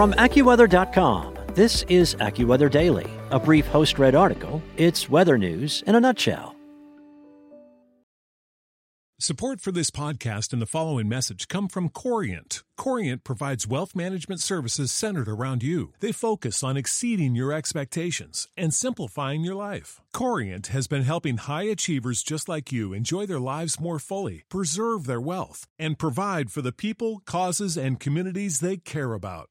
From AccuWeather.com, this is AccuWeather Daily, a brief host read article. It's weather news in a nutshell. Support for this podcast and the following message come from Corient. Corient provides wealth management services centered around you. They focus on exceeding your expectations and simplifying your life. Corient has been helping high achievers just like you enjoy their lives more fully, preserve their wealth, and provide for the people, causes, and communities they care about.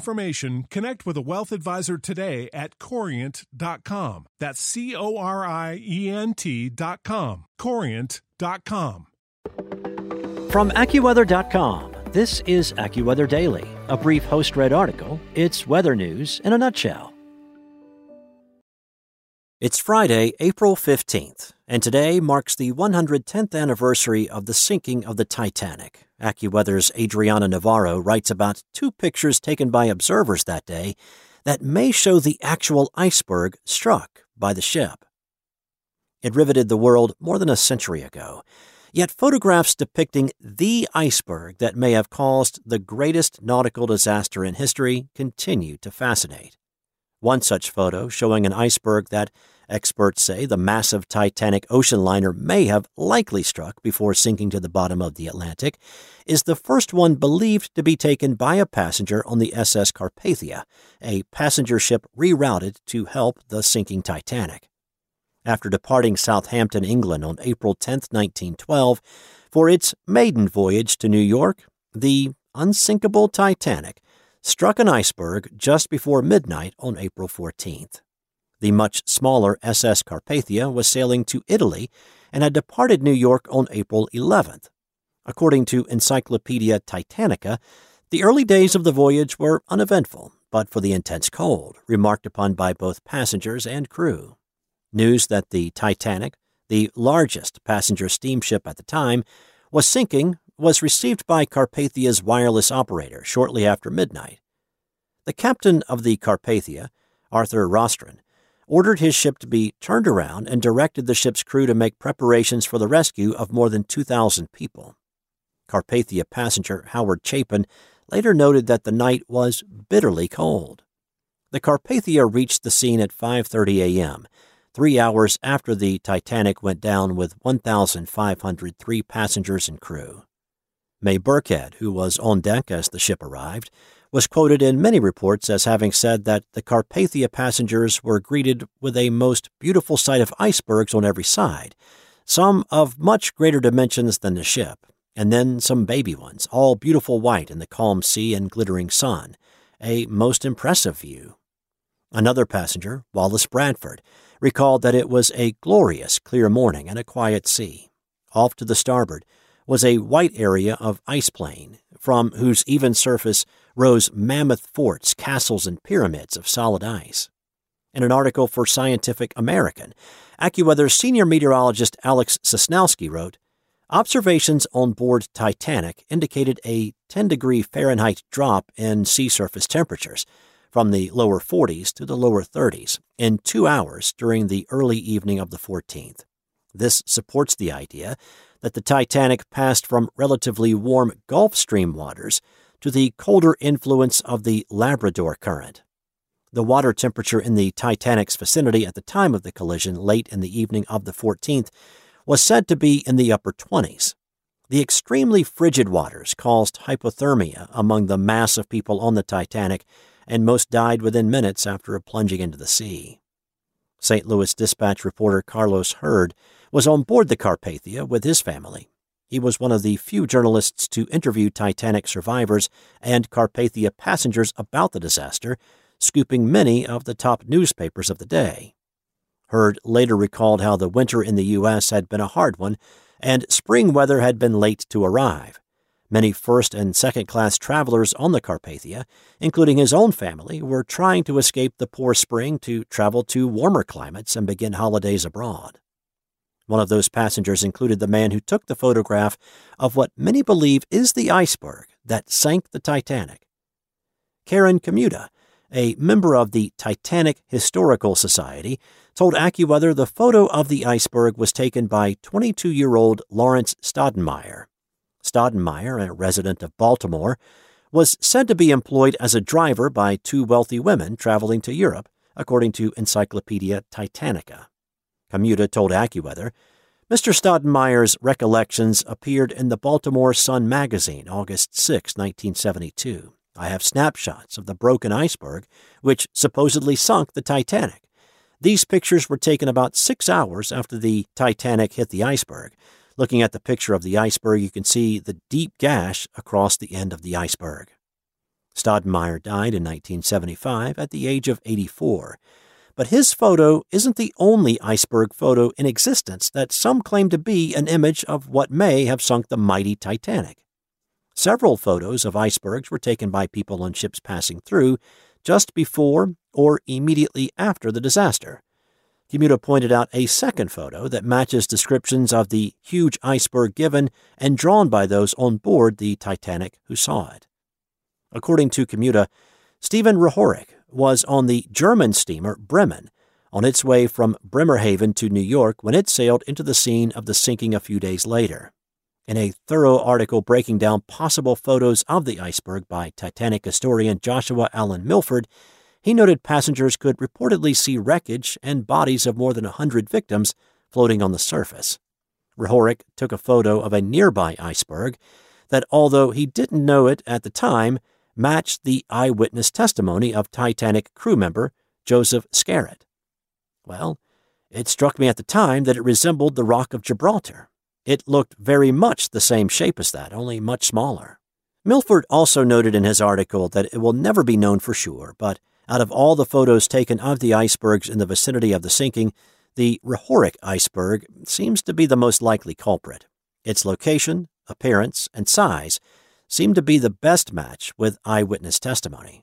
information, connect with a wealth advisor today at corient.com. That's C O R I E N T.com. Corient.com. From AccuWeather.com, this is AccuWeather Daily, a brief host read article. It's weather news in a nutshell. It's Friday, April 15th, and today marks the 110th anniversary of the sinking of the Titanic. AccuWeather's Adriana Navarro writes about two pictures taken by observers that day that may show the actual iceberg struck by the ship. It riveted the world more than a century ago, yet photographs depicting the iceberg that may have caused the greatest nautical disaster in history continue to fascinate. One such photo showing an iceberg that experts say the massive Titanic ocean liner may have likely struck before sinking to the bottom of the Atlantic is the first one believed to be taken by a passenger on the SS Carpathia, a passenger ship rerouted to help the sinking Titanic. After departing Southampton, England on April 10, 1912, for its maiden voyage to New York, the unsinkable Titanic struck an iceberg just before midnight on April 14th. The much smaller SS Carpathia was sailing to Italy and had departed New York on April 11th. According to Encyclopedia Titanica, the early days of the voyage were uneventful, but for the intense cold, remarked upon by both passengers and crew. News that the Titanic, the largest passenger steamship at the time, was sinking was received by Carpathia's wireless operator shortly after midnight. The captain of the Carpathia, Arthur Rostron, ordered his ship to be turned around and directed the ship's crew to make preparations for the rescue of more than 2,000 people. Carpathia passenger Howard Chapin later noted that the night was bitterly cold. The Carpathia reached the scene at 5:30 a.m., 3 hours after the Titanic went down with 1,503 passengers and crew. May Burkhead, who was on deck as the ship arrived, was quoted in many reports as having said that the Carpathia passengers were greeted with a most beautiful sight of icebergs on every side, some of much greater dimensions than the ship, and then some baby ones, all beautiful white in the calm sea and glittering sun, a most impressive view. Another passenger, Wallace Bradford, recalled that it was a glorious, clear morning and a quiet sea. Off to the starboard, was a white area of ice plain, from whose even surface rose mammoth forts, castles, and pyramids of solid ice. In an article for Scientific American, AccuWeather's senior meteorologist Alex Sosnowski wrote, Observations on board Titanic indicated a 10 degree Fahrenheit drop in sea surface temperatures from the lower 40s to the lower 30s in two hours during the early evening of the 14th. This supports the idea that the Titanic passed from relatively warm Gulf Stream waters to the colder influence of the Labrador Current. The water temperature in the Titanic's vicinity at the time of the collision, late in the evening of the 14th, was said to be in the upper 20s. The extremely frigid waters caused hypothermia among the mass of people on the Titanic, and most died within minutes after plunging into the sea. St. Louis Dispatch reporter Carlos Hurd was on board the Carpathia with his family. He was one of the few journalists to interview Titanic survivors and Carpathia passengers about the disaster, scooping many of the top newspapers of the day. Hurd later recalled how the winter in the U.S. had been a hard one and spring weather had been late to arrive. Many first and second class travelers on the Carpathia, including his own family, were trying to escape the poor spring to travel to warmer climates and begin holidays abroad. One of those passengers included the man who took the photograph of what many believe is the iceberg that sank the Titanic. Karen Kamuda, a member of the Titanic Historical Society, told AccuWeather the photo of the iceberg was taken by 22 year old Lawrence Stoudemire. Stoudemire, a resident of Baltimore, was said to be employed as a driver by two wealthy women traveling to Europe, according to Encyclopedia Titanica. Kamuda told AccuWeather, Mr. Stoudemire's recollections appeared in the Baltimore Sun magazine August 6, 1972. I have snapshots of the broken iceberg, which supposedly sunk the Titanic. These pictures were taken about six hours after the Titanic hit the iceberg, Looking at the picture of the iceberg, you can see the deep gash across the end of the iceberg. Stoudemire died in 1975 at the age of 84, but his photo isn't the only iceberg photo in existence that some claim to be an image of what may have sunk the mighty Titanic. Several photos of icebergs were taken by people on ships passing through just before or immediately after the disaster. Kamuda pointed out a second photo that matches descriptions of the huge iceberg given and drawn by those on board the Titanic who saw it. According to Kamuda, Stephen Rehorick was on the German steamer Bremen on its way from Bremerhaven to New York when it sailed into the scene of the sinking a few days later. In a thorough article breaking down possible photos of the iceberg by Titanic historian Joshua Allen Milford, he noted passengers could reportedly see wreckage and bodies of more than a hundred victims floating on the surface. Rehorick took a photo of a nearby iceberg that, although he didn't know it at the time, matched the eyewitness testimony of Titanic crew member Joseph Scarrott. Well, it struck me at the time that it resembled the Rock of Gibraltar. It looked very much the same shape as that, only much smaller. Milford also noted in his article that it will never be known for sure, but out of all the photos taken of the icebergs in the vicinity of the sinking, the Rehorick iceberg seems to be the most likely culprit. Its location, appearance, and size seem to be the best match with eyewitness testimony.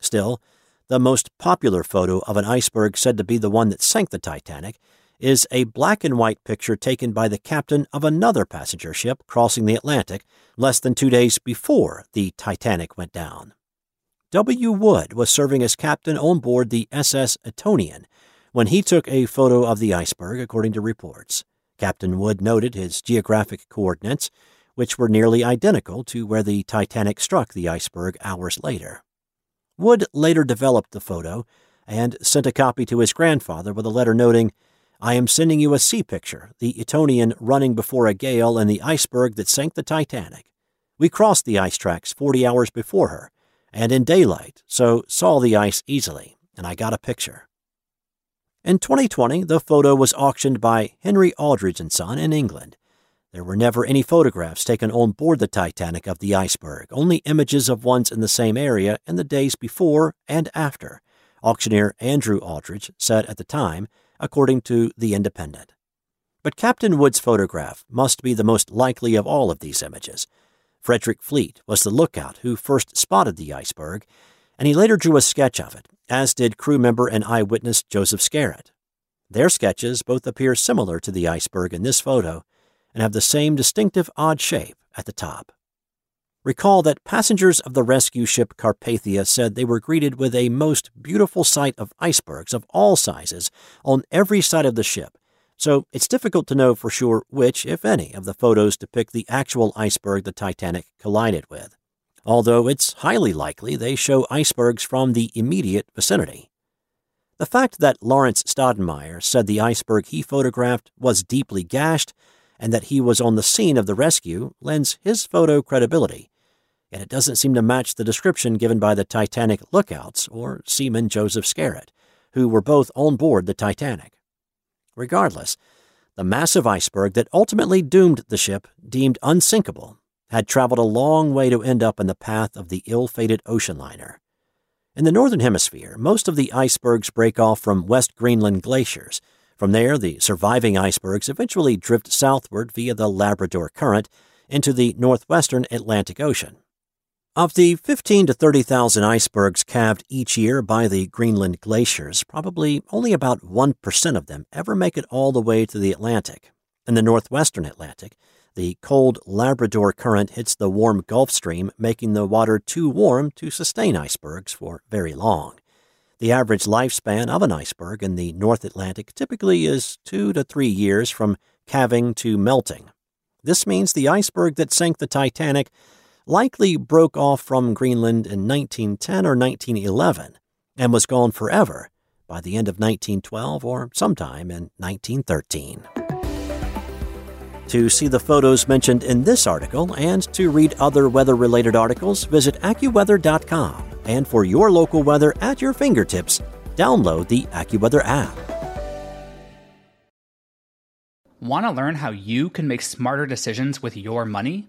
Still, the most popular photo of an iceberg said to be the one that sank the Titanic is a black and white picture taken by the captain of another passenger ship crossing the Atlantic less than two days before the Titanic went down. W. Wood was serving as captain on board the SS Etonian when he took a photo of the iceberg, according to reports. Captain Wood noted his geographic coordinates, which were nearly identical to where the Titanic struck the iceberg hours later. Wood later developed the photo and sent a copy to his grandfather with a letter noting, I am sending you a sea picture, the Etonian running before a gale and the iceberg that sank the Titanic. We crossed the ice tracks 40 hours before her and in daylight, so saw the ice easily, and I got a picture. In 2020, the photo was auctioned by Henry Aldridge and Son in England. There were never any photographs taken on board the Titanic of the iceberg, only images of ones in the same area in the days before and after, auctioneer Andrew Aldridge said at the time, according to The Independent. But Captain Wood's photograph must be the most likely of all of these images, Frederick Fleet was the lookout who first spotted the iceberg, and he later drew a sketch of it, as did crew member and eyewitness Joseph Scarrott. Their sketches both appear similar to the iceberg in this photo and have the same distinctive odd shape at the top. Recall that passengers of the rescue ship Carpathia said they were greeted with a most beautiful sight of icebergs of all sizes on every side of the ship, so it's difficult to know for sure which, if any, of the photos depict the actual iceberg the Titanic collided with, although it's highly likely they show icebergs from the immediate vicinity. The fact that Lawrence Stoudemire said the iceberg he photographed was deeply gashed and that he was on the scene of the rescue lends his photo credibility, yet it doesn't seem to match the description given by the Titanic lookouts or seaman Joseph Scarrott, who were both on board the Titanic. Regardless, the massive iceberg that ultimately doomed the ship, deemed unsinkable, had traveled a long way to end up in the path of the ill fated ocean liner. In the Northern Hemisphere, most of the icebergs break off from West Greenland glaciers. From there, the surviving icebergs eventually drift southward via the Labrador Current into the northwestern Atlantic Ocean. Of the 15 to 30,000 icebergs calved each year by the Greenland glaciers, probably only about 1% of them ever make it all the way to the Atlantic. In the northwestern Atlantic, the cold Labrador current hits the warm Gulf Stream, making the water too warm to sustain icebergs for very long. The average lifespan of an iceberg in the North Atlantic typically is two to three years from calving to melting. This means the iceberg that sank the Titanic likely broke off from Greenland in 1910 or 1911 and was gone forever by the end of 1912 or sometime in 1913. To see the photos mentioned in this article and to read other weather related articles, visit AccuWeather.com. And for your local weather at your fingertips, download the AccuWeather app. Want to learn how you can make smarter decisions with your money?